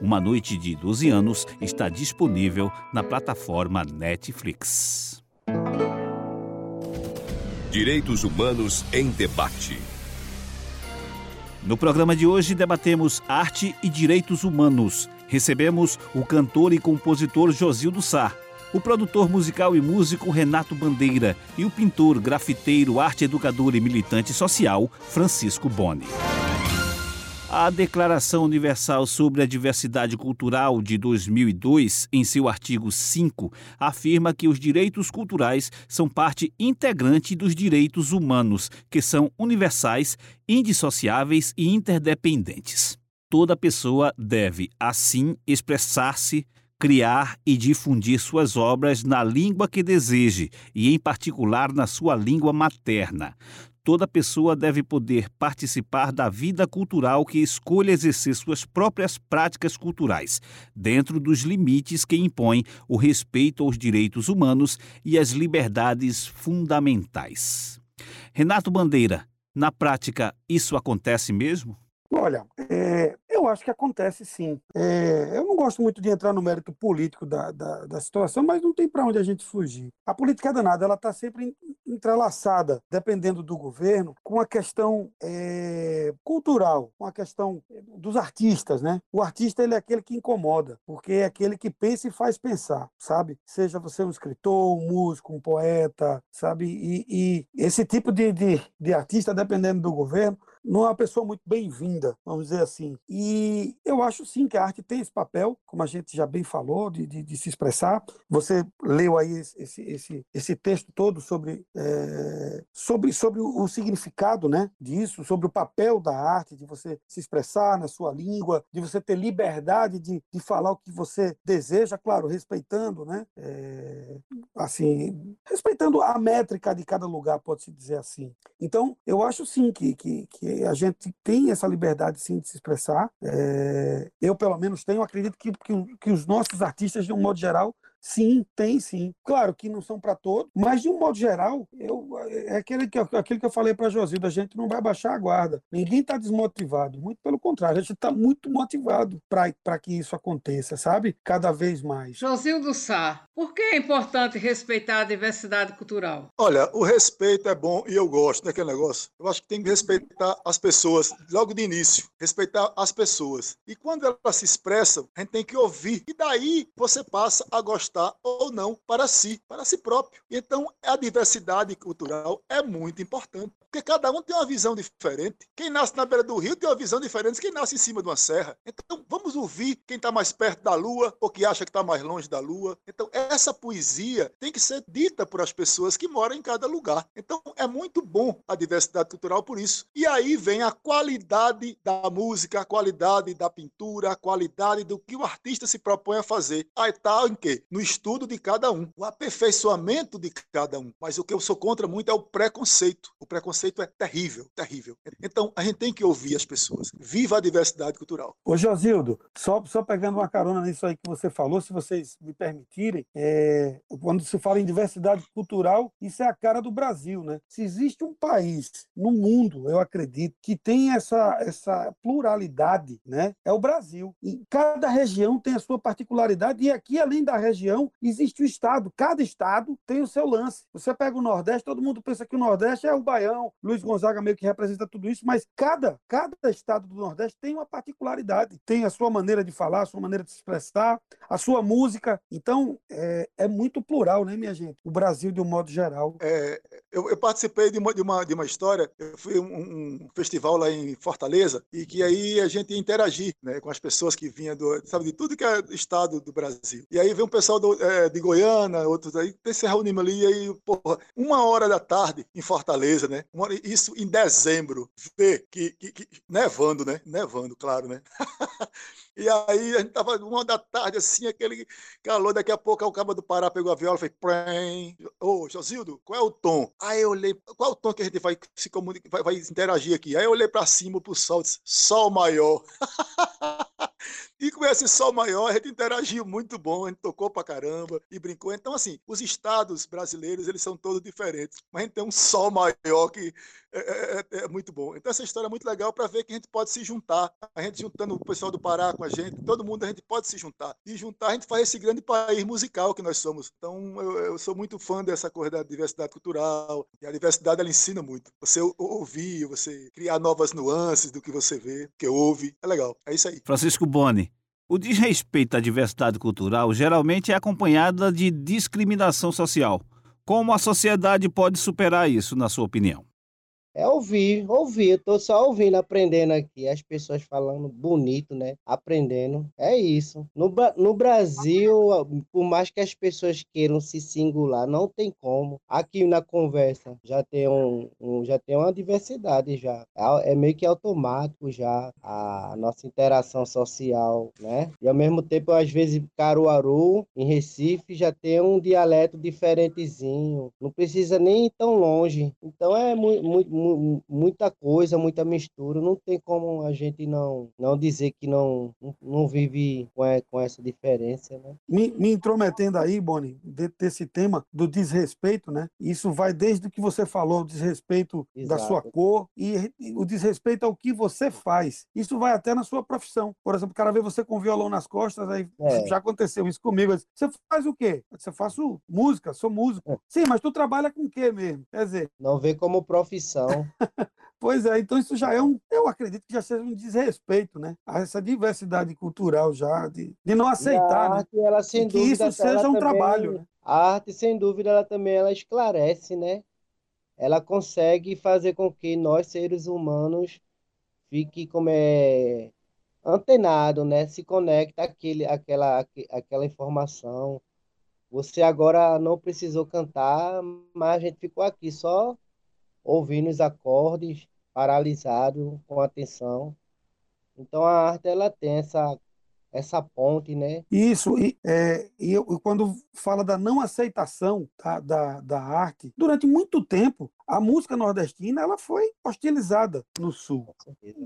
Uma Noite de 12 Anos está disponível na plataforma Netflix. Direitos Humanos em Debate. No programa de hoje debatemos arte e direitos humanos. Recebemos o cantor e compositor Josildo Sá, o produtor musical e músico Renato Bandeira e o pintor, grafiteiro, arte educador e militante social Francisco Boni. A Declaração Universal sobre a Diversidade Cultural de 2002, em seu artigo 5, afirma que os direitos culturais são parte integrante dos direitos humanos, que são universais, indissociáveis e interdependentes. Toda pessoa deve, assim, expressar-se, criar e difundir suas obras na língua que deseje e, em particular, na sua língua materna. Toda pessoa deve poder participar da vida cultural que escolha exercer suas próprias práticas culturais, dentro dos limites que impõem o respeito aos direitos humanos e às liberdades fundamentais. Renato Bandeira, na prática, isso acontece mesmo? Olha, é, eu acho que acontece sim. É, eu não gosto muito de entrar no mérito político da, da, da situação, mas não tem para onde a gente fugir. A política é danada, ela está sempre entrelaçada, dependendo do governo, com a questão é, cultural, com a questão dos artistas, né? O artista ele é aquele que incomoda, porque é aquele que pensa e faz pensar, sabe? Seja você um escritor, um músico, um poeta, sabe? E, e esse tipo de, de, de artista, dependendo do governo, não é uma pessoa muito bem-vinda, vamos dizer assim. E eu acho sim que a arte tem esse papel, como a gente já bem falou, de, de, de se expressar. Você leu aí esse, esse, esse texto todo sobre, é, sobre, sobre o significado né, disso, sobre o papel da arte, de você se expressar na sua língua, de você ter liberdade de, de falar o que você deseja, claro, respeitando, né? É, assim, respeitando a métrica de cada lugar, pode-se dizer assim. Então, eu acho sim que, que, que a gente tem essa liberdade sim de se expressar. É, eu, pelo menos, tenho, acredito que, que, que, os nossos artistas, de um modo geral, Sim, tem sim. Claro que não são para todos, mas de um modo geral, eu, é aquele que, aquele que eu falei para Josildo, a gente não vai baixar a guarda. Ninguém está desmotivado, muito pelo contrário, a gente está muito motivado para que isso aconteça, sabe? Cada vez mais. Josildo Sá, por que é importante respeitar a diversidade cultural? Olha, o respeito é bom e eu gosto daquele negócio. Eu acho que tem que respeitar as pessoas logo de início, respeitar as pessoas. E quando elas se expressam, a gente tem que ouvir. E daí você passa a gostar ou não para si, para si próprio. Então, a diversidade cultural é muito importante. Porque cada um tem uma visão diferente. Quem nasce na beira do rio tem uma visão diferente de quem nasce em cima de uma serra. Então, vamos ouvir quem está mais perto da lua ou que acha que está mais longe da lua. Então, essa poesia tem que ser dita por as pessoas que moram em cada lugar. Então, é muito bom a diversidade cultural por isso. E aí vem a qualidade da música, a qualidade da pintura, a qualidade do que o artista se propõe a fazer. Aí está em quê? No estudo de cada um, o aperfeiçoamento de cada um. Mas o que eu sou contra muito é o preconceito. O preconceito é terrível, terrível. Então, a gente tem que ouvir as pessoas. Viva a diversidade cultural. Ô, Josildo, só, só pegando uma carona nisso aí que você falou, se vocês me permitirem, é, quando se fala em diversidade cultural, isso é a cara do Brasil, né? Se existe um país no mundo, eu acredito, que tem essa, essa pluralidade, né? É o Brasil. E cada região tem a sua particularidade, e aqui, além da região, existe o Estado. Cada Estado tem o seu lance. Você pega o Nordeste, todo mundo pensa que o Nordeste é o Baião, Luiz Gonzaga meio que representa tudo isso, mas cada, cada Estado do Nordeste tem uma particularidade, tem a sua maneira de falar, a sua maneira de se expressar, a sua música. Então, é, é muito plural, né, minha gente? O Brasil, de um modo geral. É, eu, eu, participei de uma, de, uma, de uma história, eu fui um, um festival lá em Fortaleza, e que aí a gente ia interagir né, com as pessoas que vinham do, sabe, de tudo que é estado do Brasil. E aí veio um pessoal do, é, de Goiânia, outros aí, se reunimos ali, e aí, porra, uma hora da tarde em Fortaleza, né? Isso em dezembro, ver que, que, que, nevando, né? Nevando, claro, né? E aí a gente tava uma da tarde, assim, aquele calor, daqui a pouco o cabo do Pará pegou a viola e fez prém. Ô, Josildo, qual é o tom? Aí eu olhei, qual tom que a gente vai se comunicar, vai, vai interagir aqui? Aí eu olhei para cima pro sol, disse, sol maior. E com esse sol maior, a gente interagiu muito bom, a gente tocou pra caramba e brincou. Então, assim, os estados brasileiros, eles são todos diferentes, mas a gente tem um sol maior que é, é, é, é muito bom. Então, essa história é muito legal para ver que a gente pode se juntar. A gente juntando o pessoal do Pará com a gente, todo mundo a gente pode se juntar. E juntar, a gente faz esse grande país musical que nós somos. Então, eu, eu sou muito fã dessa coisa da diversidade cultural. E a diversidade, ela ensina muito. Você ouvir, você criar novas nuances do que você vê, que ouve. É legal. É isso aí. Francisco Boni. O desrespeito à diversidade cultural geralmente é acompanhada de discriminação social. Como a sociedade pode superar isso, na sua opinião? É ouvir, ouvir. Eu tô só ouvindo, aprendendo aqui. As pessoas falando bonito, né? Aprendendo. É isso. No, no Brasil, por mais que as pessoas queiram se singular, não tem como. Aqui na conversa já tem, um, um já tem uma diversidade já. É, é meio que automático já a nossa interação social, né? E ao mesmo tempo, às vezes, Caruaru, em Recife, já tem um dialeto diferentezinho. Não precisa nem ir tão longe. Então é muito, muito muita coisa, muita mistura. Não tem como a gente não, não dizer que não, não vive com, com essa diferença, né? Me, me intrometendo aí, Boni, desse tema do desrespeito, né? Isso vai desde o que você falou, o desrespeito Exato. da sua cor e, e, o desrespeito ao que você faz. Isso vai até na sua profissão. Por exemplo, o cara vê você com violão nas costas, aí é. já aconteceu isso comigo. Você faz o quê? Você faço música, sou músico. É. Sim, mas tu trabalha com o quê mesmo? Quer dizer... Não vê como profissão. pois é, então isso já é um, eu acredito que já seja um desrespeito, né? A essa diversidade cultural já, de, de não aceitar, né? arte? Ela, sem que isso seja um também, trabalho. Né? A arte, sem dúvida, ela também ela esclarece, né? Ela consegue fazer com que nós, seres humanos, fique como é antenado, né? Se conecta aquele, aquela, aquela informação. Você agora não precisou cantar, mas a gente ficou aqui só ouvindo os acordes, paralisado, com atenção. Então a arte ela tem essa essa ponte, né? Isso, e, é, e, eu, quando fala da não aceitação tá, da, da arte, durante muito tempo, a música nordestina ela foi hostilizada no Sul.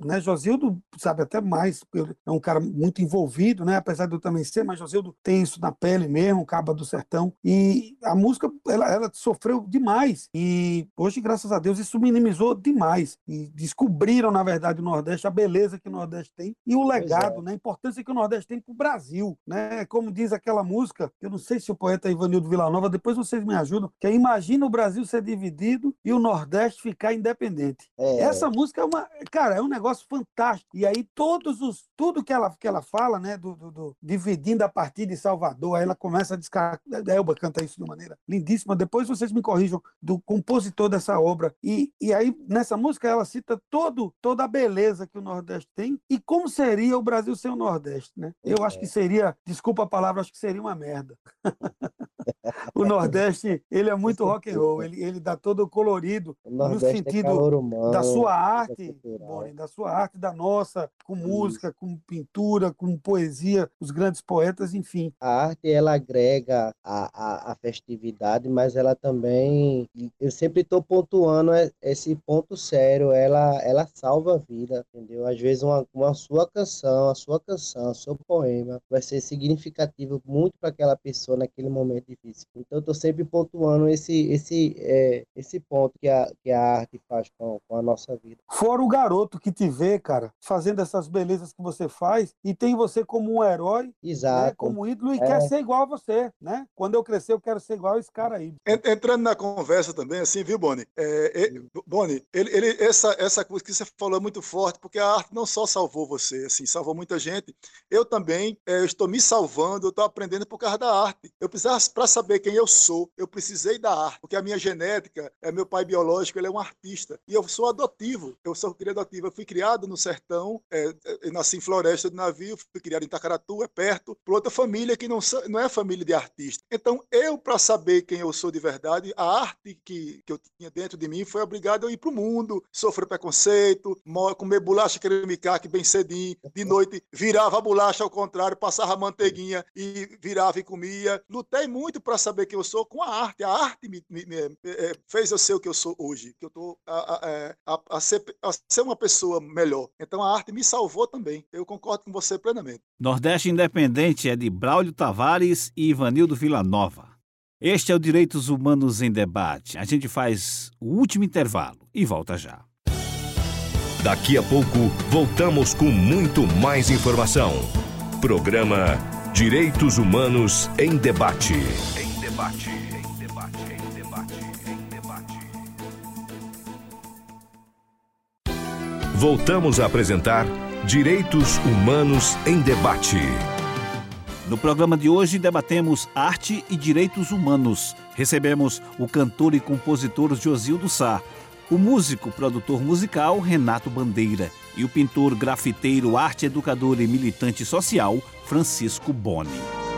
Né? Josildo sabe até mais, é um cara muito envolvido, né? apesar de eu também ser, mas Josildo tem isso na pele mesmo, Caba do Sertão. E a música ela, ela sofreu demais. E hoje, graças a Deus, isso minimizou demais. E descobriram, na verdade, o Nordeste, a beleza que o Nordeste tem e o legado, é. né? a importância que o Nordeste tem para o Brasil. Né? Como diz aquela música, eu não sei se o poeta Ivanildo Villanova, depois vocês me ajudam, que é Imagina o Brasil ser dividido e o Nordeste ficar independente. É. Essa música é uma, cara, é um negócio fantástico. E aí todos os, tudo que ela, que ela fala, né, do, do, do dividindo a partir de Salvador, aí ela começa a descartar, Elba canta isso de maneira lindíssima. Depois vocês me corrijam do compositor dessa obra. E, e aí nessa música ela cita todo, toda a beleza que o Nordeste tem e como seria o Brasil sem o Nordeste, né? Eu acho que é. seria, desculpa a palavra, acho que seria uma merda. o Nordeste, ele é muito rock and roll, ele, ele dá todo o colorido no é sentido é humano, da sua arte, Boni, da sua arte, da nossa, com Isso. música, com pintura, com poesia, os grandes poetas, enfim. A arte, ela agrega a, a, a festividade, mas ela também, eu sempre estou pontuando esse ponto sério, ela, ela salva a vida, entendeu? Às vezes uma, uma sua canção, a sua canção, o seu poema vai ser significativo muito para aquela pessoa naquele momento difícil. Então, eu estou sempre pontuando esse, esse, é, esse ponto que a, que a arte faz com, com a nossa vida. Fora o garoto que te vê, cara, fazendo essas belezas que você faz e tem você como um herói, né, Exato. Né, como ídolo e é. quer ser igual a você, né? Quando eu crescer, eu quero ser igual a esse cara aí. Entrando na conversa também, assim, viu, Boni? É, é, Boni, ele, ele, essa, essa coisa que você falou é muito forte, porque a arte não só salvou você, assim, salvou muita gente. Eu também é, estou me salvando, eu estou aprendendo por causa da arte. Eu precisava, para saber quem eu sou, eu precisei da arte, porque a minha genética, é meu pai biológico, ele é um artista. E eu sou adotivo, eu sou criado. Eu fui criado no sertão, é, é, nasci em Floresta do Navio, fui criado em Itacaratu, é perto, por outra família que não, não é família de artista. Então, eu, para saber quem eu sou de verdade, a arte que, que eu tinha dentro de mim foi obrigado a ir para o mundo, sofrer preconceito, comer bolacha cremicaque bem cedinho, de noite virava a bolacha ao contrário, passava manteiguinha e virava e comia. Lutei muito para saber quem eu sou com a arte. A arte me, me, me, me é, fez eu ser o que eu sou hoje, que eu estou a, a, é, a, a, ser, a ser uma pessoa melhor. Então a arte me salvou também. Eu concordo com você plenamente. Nordeste Independente é de Braulio Tavares e Ivanildo Villanova. Este é o Direitos Humanos em Debate. A gente faz o último intervalo e volta já. Daqui a pouco, voltamos com muito mais informação. Programa Direitos Humanos em Debate. Em debate, em debate, em debate, em debate. Voltamos a apresentar Direitos Humanos em Debate. No programa de hoje debatemos arte e direitos humanos. Recebemos o cantor e compositor Josildo Sá o músico, produtor musical Renato Bandeira e o pintor, grafiteiro, arte educador e militante social Francisco Boni.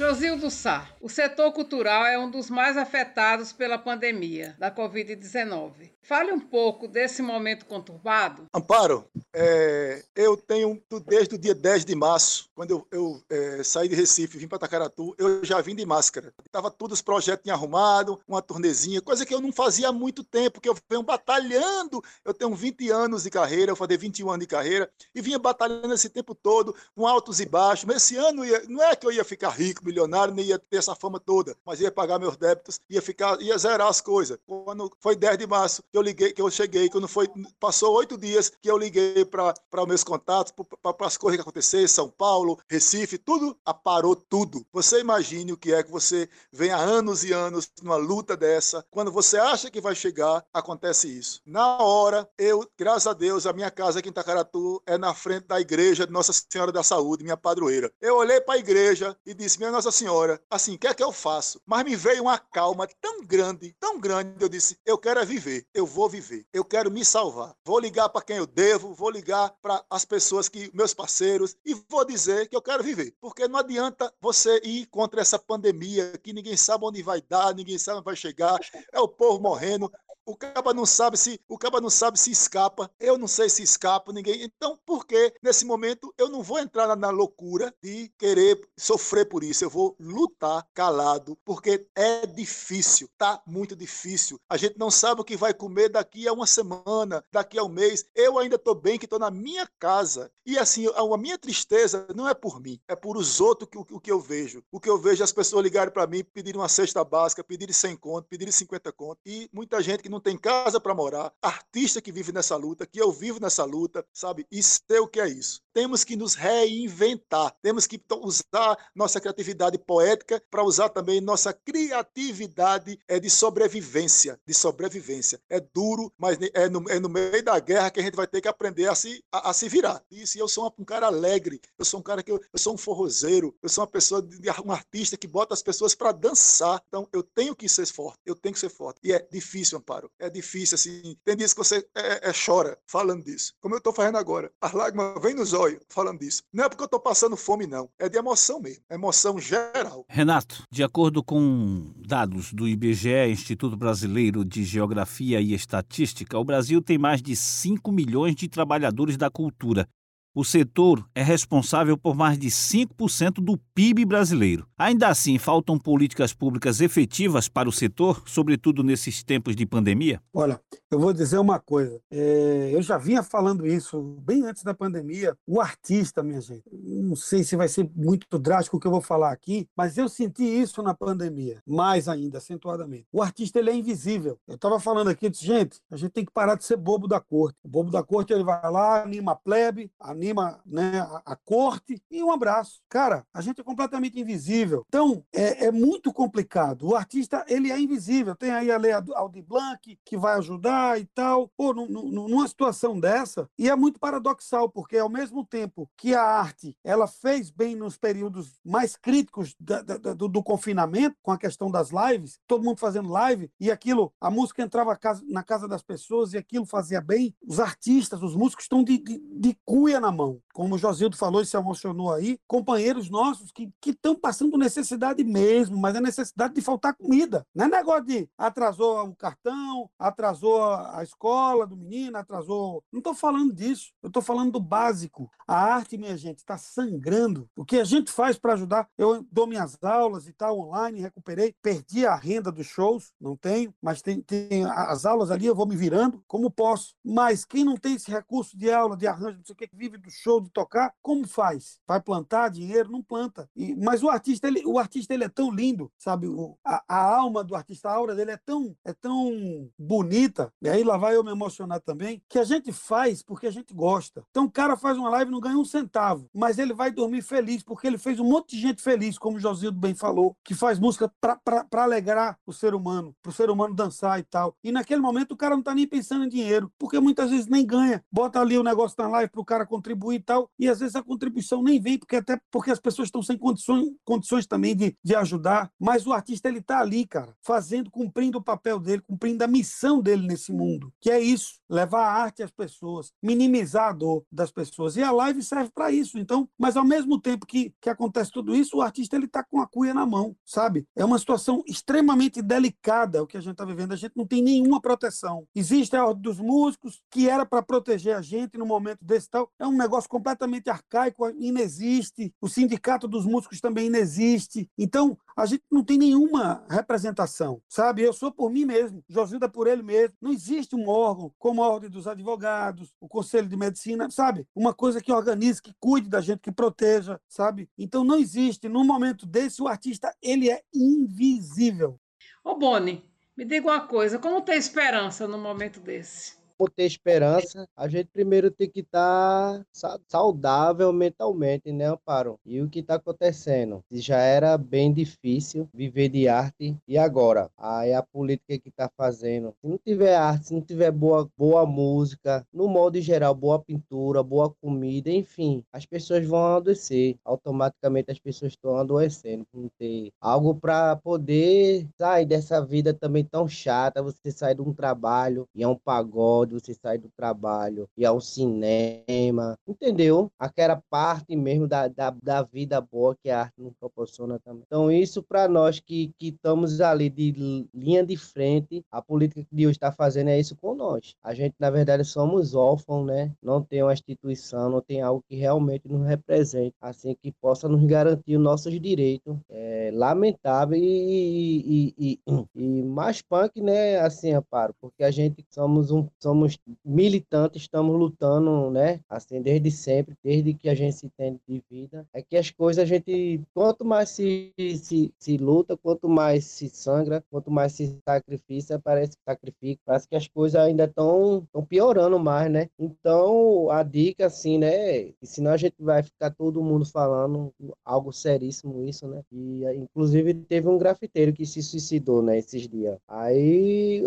Josildo Sá, o setor cultural é um dos mais afetados pela pandemia da Covid-19. Fale um pouco desse momento conturbado. Amparo, é, eu tenho desde o dia 10 de março, quando eu, eu é, saí de Recife e vim para Tacaratu, eu já vim de máscara. Estava todos os projetos arrumado, uma turnezinha, coisa que eu não fazia há muito tempo, que eu venho batalhando. Eu tenho 20 anos de carreira, eu falei 21 anos de carreira, e vinha batalhando esse tempo todo, com altos e baixos. Mas esse ano ia, não é que eu ia ficar rico, milionário, nem ia ter essa fama toda, mas ia pagar meus débitos, ia ficar, ia zerar as coisas. Quando foi 10 de março que eu liguei, que eu cheguei, quando foi, passou oito dias que eu liguei para meus contatos, para as coisas que aconteceram, São Paulo, Recife, tudo, parou tudo. Você imagine o que é que você vem há anos e anos numa luta dessa, quando você acha que vai chegar, acontece isso. Na hora, eu, graças a Deus, a minha casa aqui em Tacaratu é na frente da igreja de Nossa Senhora da Saúde, minha padroeira. Eu olhei para a igreja e disse, minha nossa Senhora, assim, o que é que eu faço? Mas me veio uma calma tão grande, tão grande, eu disse, eu quero é viver, eu vou viver, eu quero me salvar. Vou ligar para quem eu devo, vou ligar para as pessoas que, meus parceiros, e vou dizer que eu quero viver. Porque não adianta você ir contra essa pandemia que ninguém sabe onde vai dar, ninguém sabe onde vai chegar, é o povo morrendo, O caba não sabe se o caba não sabe se escapa. Eu não sei se escapa ninguém. Então, por que nesse momento eu não vou entrar na, na loucura de querer sofrer por isso? Eu vou lutar calado, porque é difícil, tá muito difícil. A gente não sabe o que vai comer daqui a uma semana, daqui a um mês. Eu ainda estou bem que estou na minha casa. E assim, a, minha tristeza não é por mim, é por os outros que, o, que eu vejo. O que eu vejo é as pessoas ligarem para mim, pedirem uma cesta básica, pedirem 100 conto, pedirem 50 conto. E muita gente que não tem casa para morar, artista que vive nessa luta, que eu vivo nessa luta, sabe? E sei o que é isso. Temos que nos reinventar, temos que usar nossa criatividade poética para usar também nossa criatividade é de sobrevivência, de sobrevivência. É duro, mas é no, é no meio da guerra que a gente vai ter que aprender a se, a, a se virar. E eu sou um cara alegre, eu sou um cara que eu, eu sou um forrozeiro, eu sou uma pessoa, um artista que bota as pessoas para dançar. Então eu tenho que ser forte, eu tenho que ser forte. E é difícil, Amparo. É difícil, assim. Tem dias que você é, é, é chora falando disso. Como eu estou fazendo agora. As lágrimas vêm nos olhos falando disso. Não é porque eu estou passando fome, não. É de emoção mesmo. É emoção geral. Renato, de acordo com dados do IBGE, Instituto Brasileiro de Geografia e Estatística, o Brasil tem mais de 5 milhões de trabalhadores da cultura. O setor é responsável por mais de 5% do PIB brasileiro. Ainda assim, faltam políticas públicas efetivas para o setor, sobretudo nesses tempos de pandemia? Olha, eu vou dizer uma coisa. É, eu já vinha falando isso bem antes da pandemia. O artista, minha gente, não sei se vai ser muito drástico o que eu vou falar aqui, mas eu senti isso na pandemia, mais ainda, acentuadamente. O artista ele é invisível. Eu estava falando aqui, disse, gente, a gente tem que parar de ser bobo da corte. O bobo da corte ele vai lá, anima a plebe, anima né, a, a, corte e um abraço. Cara, a gente é completamente invisível. Então, é, é, muito complicado. O artista, ele é invisível. Tem aí a lei Aldi Blanc, que vai ajudar e tal. Pô, numa situação dessa, e é muito paradoxal, porque ao mesmo tempo que a arte, ela fez bem nos períodos mais críticos da, da, do, do, confinamento, com a questão das lives, todo mundo fazendo live, e aquilo, a música entrava na casa das pessoas e aquilo fazia bem. Os artistas, os músicos estão de, de, de cuia na mão. Como o Josildo falou e se emocionou aí, companheiros nossos que estão passando necessidade mesmo, mas é necessidade de faltar comida. Não é negócio de atrasou o cartão, atrasou a escola do menino, atrasou. Não estou falando disso. Eu estou falando do básico. A arte, minha gente, está sangrando. O que a gente faz para ajudar? Eu dou minhas aulas e tal online, recuperei, perdi a renda dos shows, não tenho, mas tem, tem as aulas ali, eu vou me virando como posso. Mas quem não tem esse recurso de aula, de arranjo, não sei o que vive do show, de tocar, como faz? Vai plantar dinheiro? Não planta. E, mas o artista, ele, o artista ele é tão lindo, sabe? O, a, a, alma do artista, a aura dele é tão, é tão bonita, e aí lá vai eu me emocionar também, que a gente faz porque a gente gosta. Então o cara faz uma live e não ganha um centavo, mas ele vai dormir feliz, porque ele fez um monte de gente feliz, como o Josildo bem falou, que faz música para alegrar o ser humano, para o ser humano dançar e tal. E naquele momento o cara não está nem pensando em dinheiro, porque muitas vezes nem ganha. Bota ali o negócio na live para o cara contribuir e tal, e às vezes a contribuição nem vem, porque até porque as pessoas estão sem condições, condições também de, de ajudar, mas o artista ele está ali, cara, fazendo, cumprindo o papel dele, cumprindo a missão dele nesse mundo, que é isso, levar a arte às pessoas, minimizar a dor das pessoas. E a live serve para isso. Então, mas ao mesmo tempo que, que acontece tudo isso, o artista ele está com a cuia na mão, sabe? É uma situação extremamente delicada o que a gente está vivendo. A gente não tem nenhuma proteção. Existe a ordem dos músicos, que era para proteger a gente no momento desse tal. É um negócio completamente arcaico, inexiste. O sindicato dos músicos também inexiste. Então, a gente não tem nenhuma representação, sabe? Eu sou por mim mesmo, Josilda por ele mesmo. Não existe um órgão como a Ordem dos Advogados, o Conselho de Medicina, sabe? Uma coisa que organize, que cuide da gente, que proteja, sabe? Então não existe. No momento desse, o artista, ele é invisível. Ô, Boni, me diga uma coisa, como ter esperança no momento desse? Por ter esperança, a gente primeiro tem que estar tá saudável mentalmente, né, Amparo? E o que está acontecendo? Já era bem difícil viver de arte, e agora? Aí a política que está fazendo, se não tiver arte, se não tiver boa, boa música, no modo geral, boa pintura, boa comida, enfim, as pessoas vão adoecer. Automaticamente as pessoas estão adoecendo não ter algo para poder sair dessa vida também tão chata. Você sai de um trabalho e é um pagode de você sair do trabalho, ir ao cinema, entendeu? Aquela parte mesmo da, da, da vida boa que a arte nos proporciona também. Então, isso para nós que, que estamos ali de linha de frente, a política que Deus está fazendo é isso com nós. A gente, na verdade, somos órfãos, né? Não tem uma instituição, não tem algo que realmente nos represente, assim, que possa nos garantir os nossos direitos. É lamentável e, e, e, e mais punk, né? Assim, Amparo, porque a gente somos um somos militantes, estamos lutando, né? Assim, desde sempre, desde que a gente se entende de vida. É que as coisas a gente, quanto mais se, se, se luta, quanto mais se sangra, quanto mais se sacrifica, parece que sacrifica, parece que as coisas ainda estão piorando mais, né? Então, a dica, assim, né? Senão a gente vai ficar todo mundo falando algo seríssimo isso, né? E, inclusive, teve um grafiteiro que se suicidou, né? Esses dias. Aí,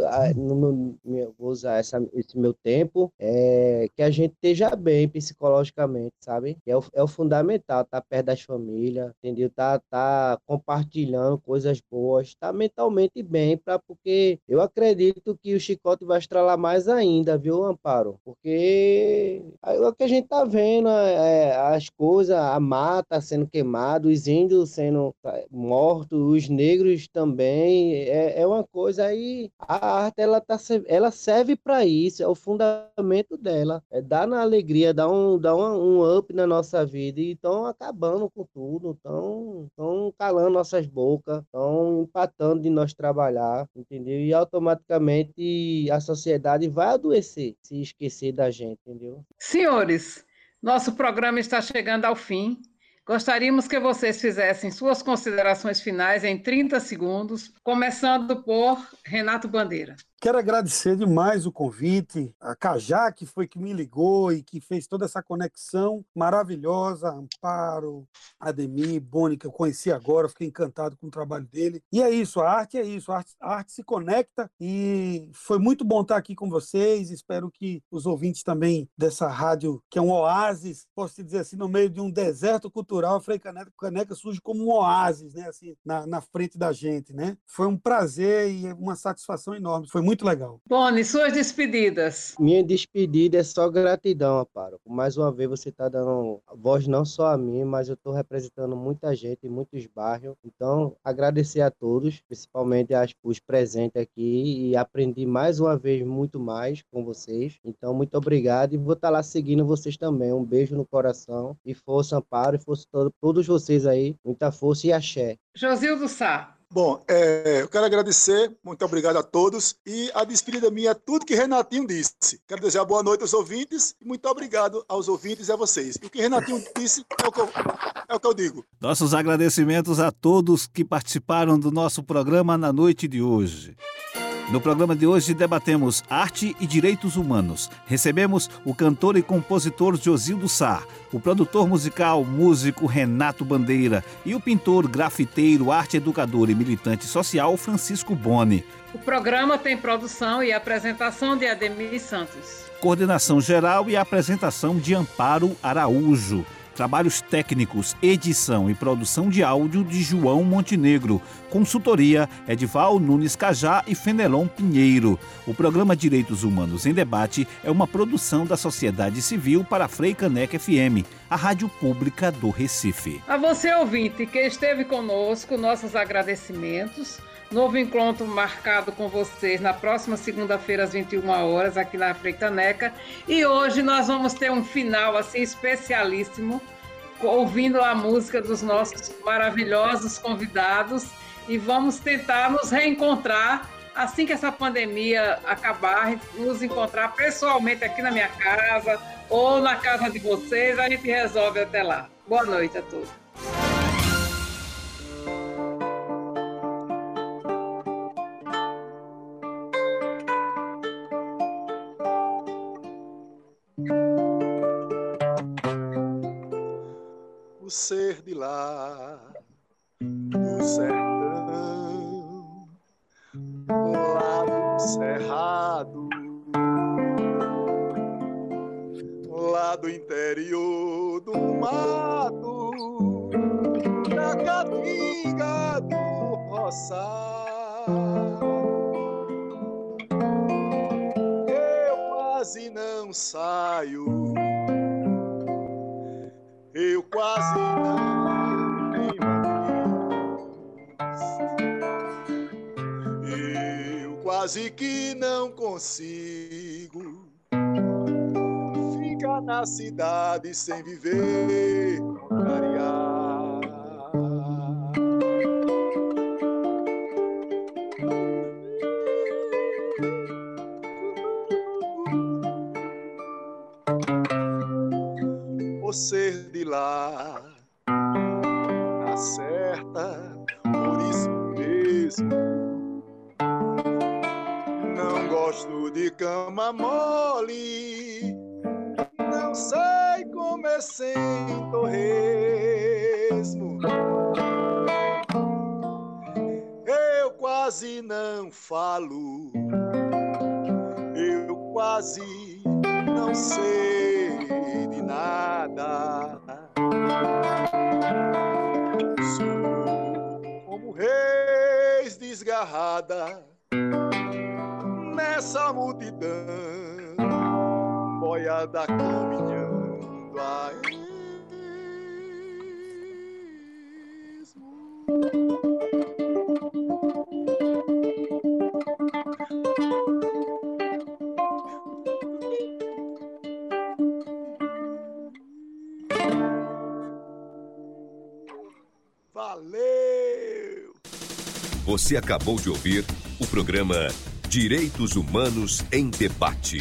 meu, vou usar essa, esse meu tempo, é que a gente esteja bem psicologicamente, sabe? É o, é o fundamental, tá perto das famílias, entendeu? Tá, tá compartilhando coisas boas, tá mentalmente bem, pra, porque eu acredito que o chicote vai estralar mais ainda, viu, Amparo? Porque é o que a gente tá vendo, é, as coisas, a mata sendo queimada, os índios sendo é, mortos, os negros também, é, é uma coisa aí, a arte, ela, tá, ela serve para isso, é o fundamento dela, é dar na alegria, dar um, dar um, um up na nossa vida, e estão acabando com tudo, estão calando nossas bocas, estão empatando de nós trabalhar, entendeu? E automaticamente a sociedade vai adoecer se esquecer da gente, entendeu? Senhores, nosso programa está chegando ao fim. Gostaríamos que vocês fizessem suas considerações finais em 30 segundos, começando por Renato Bandeira. Quero agradecer demais o convite, a Cajá, que foi que me ligou e que fez toda essa conexão maravilhosa, Amparo, Ademir, Boni, que eu conheci agora, fiquei encantado com o trabalho dele. E é isso, a arte é isso, a arte, a arte se conecta e foi muito bom estar aqui com vocês, espero que os ouvintes também dessa rádio, que é um oásis, posso dizer assim, no meio de um deserto cultural, a Frei Caneca, Caneca surge como um oásis, né, assim, na, na frente da gente, né? Foi um prazer e uma satisfação enorme, foi muito muito legal. Boni, suas despedidas. Minha despedida é só gratidão, Aparo. Mais uma vez você está dando voz não só a mim, mas eu estou representando muita gente, muitos bairros. Então, agradecer a todos, principalmente as, os presentes aqui, e aprendi mais uma vez muito mais com vocês. Então, muito obrigado e vou estar tá lá seguindo vocês também. Um beijo no coração e força, Amparo, e força todo, todos vocês aí. Muita força e axé. Josildo Sá. Bom, é, eu quero agradecer, muito obrigado a todos. E a despedida minha é tudo que Renatinho disse. Quero desejar boa noite aos ouvintes e muito obrigado aos ouvintes e a vocês. E o que Renatinho disse é o que eu, é o que eu digo. Nossos agradecimentos a todos que participaram do nosso programa na noite de hoje. No programa de hoje debatemos arte e direitos humanos. Recebemos o cantor e compositor Josildo Sá, o produtor musical, músico Renato Bandeira e o pintor, grafiteiro, arte educador e militante social Francisco Boni. O programa tem produção e apresentação de Ademir Santos. Coordenação geral e apresentação de Amparo Araújo. Trabalhos técnicos, edição e produção de áudio de João Montenegro. Consultoria Edival Nunes Cajá e Fenelon Pinheiro. O programa Direitos Humanos em Debate é uma produção da sociedade civil para a Frei Caneca FM, a rádio pública do Recife. A você, ouvinte, que esteve conosco, nossos agradecimentos. Novo encontro marcado com vocês na próxima segunda-feira, às 21 horas, aqui na Freicaneca. E hoje nós vamos ter um final assim especialíssimo, ouvindo a música dos nossos maravilhosos convidados. E vamos tentar nos reencontrar assim que essa pandemia acabar, nos encontrar pessoalmente aqui na minha casa ou na casa de vocês. A gente resolve até lá. Boa noite a todos. Ser de lá do sertão, lá do cerrado, lá do interior do mato, na caatinga do roçado. Eu quase não saio. Eu quase não amigos. Eu quase que não consigo ficar na cidade sem viver. Você acabou de ouvir o programa Direitos Humanos em Debate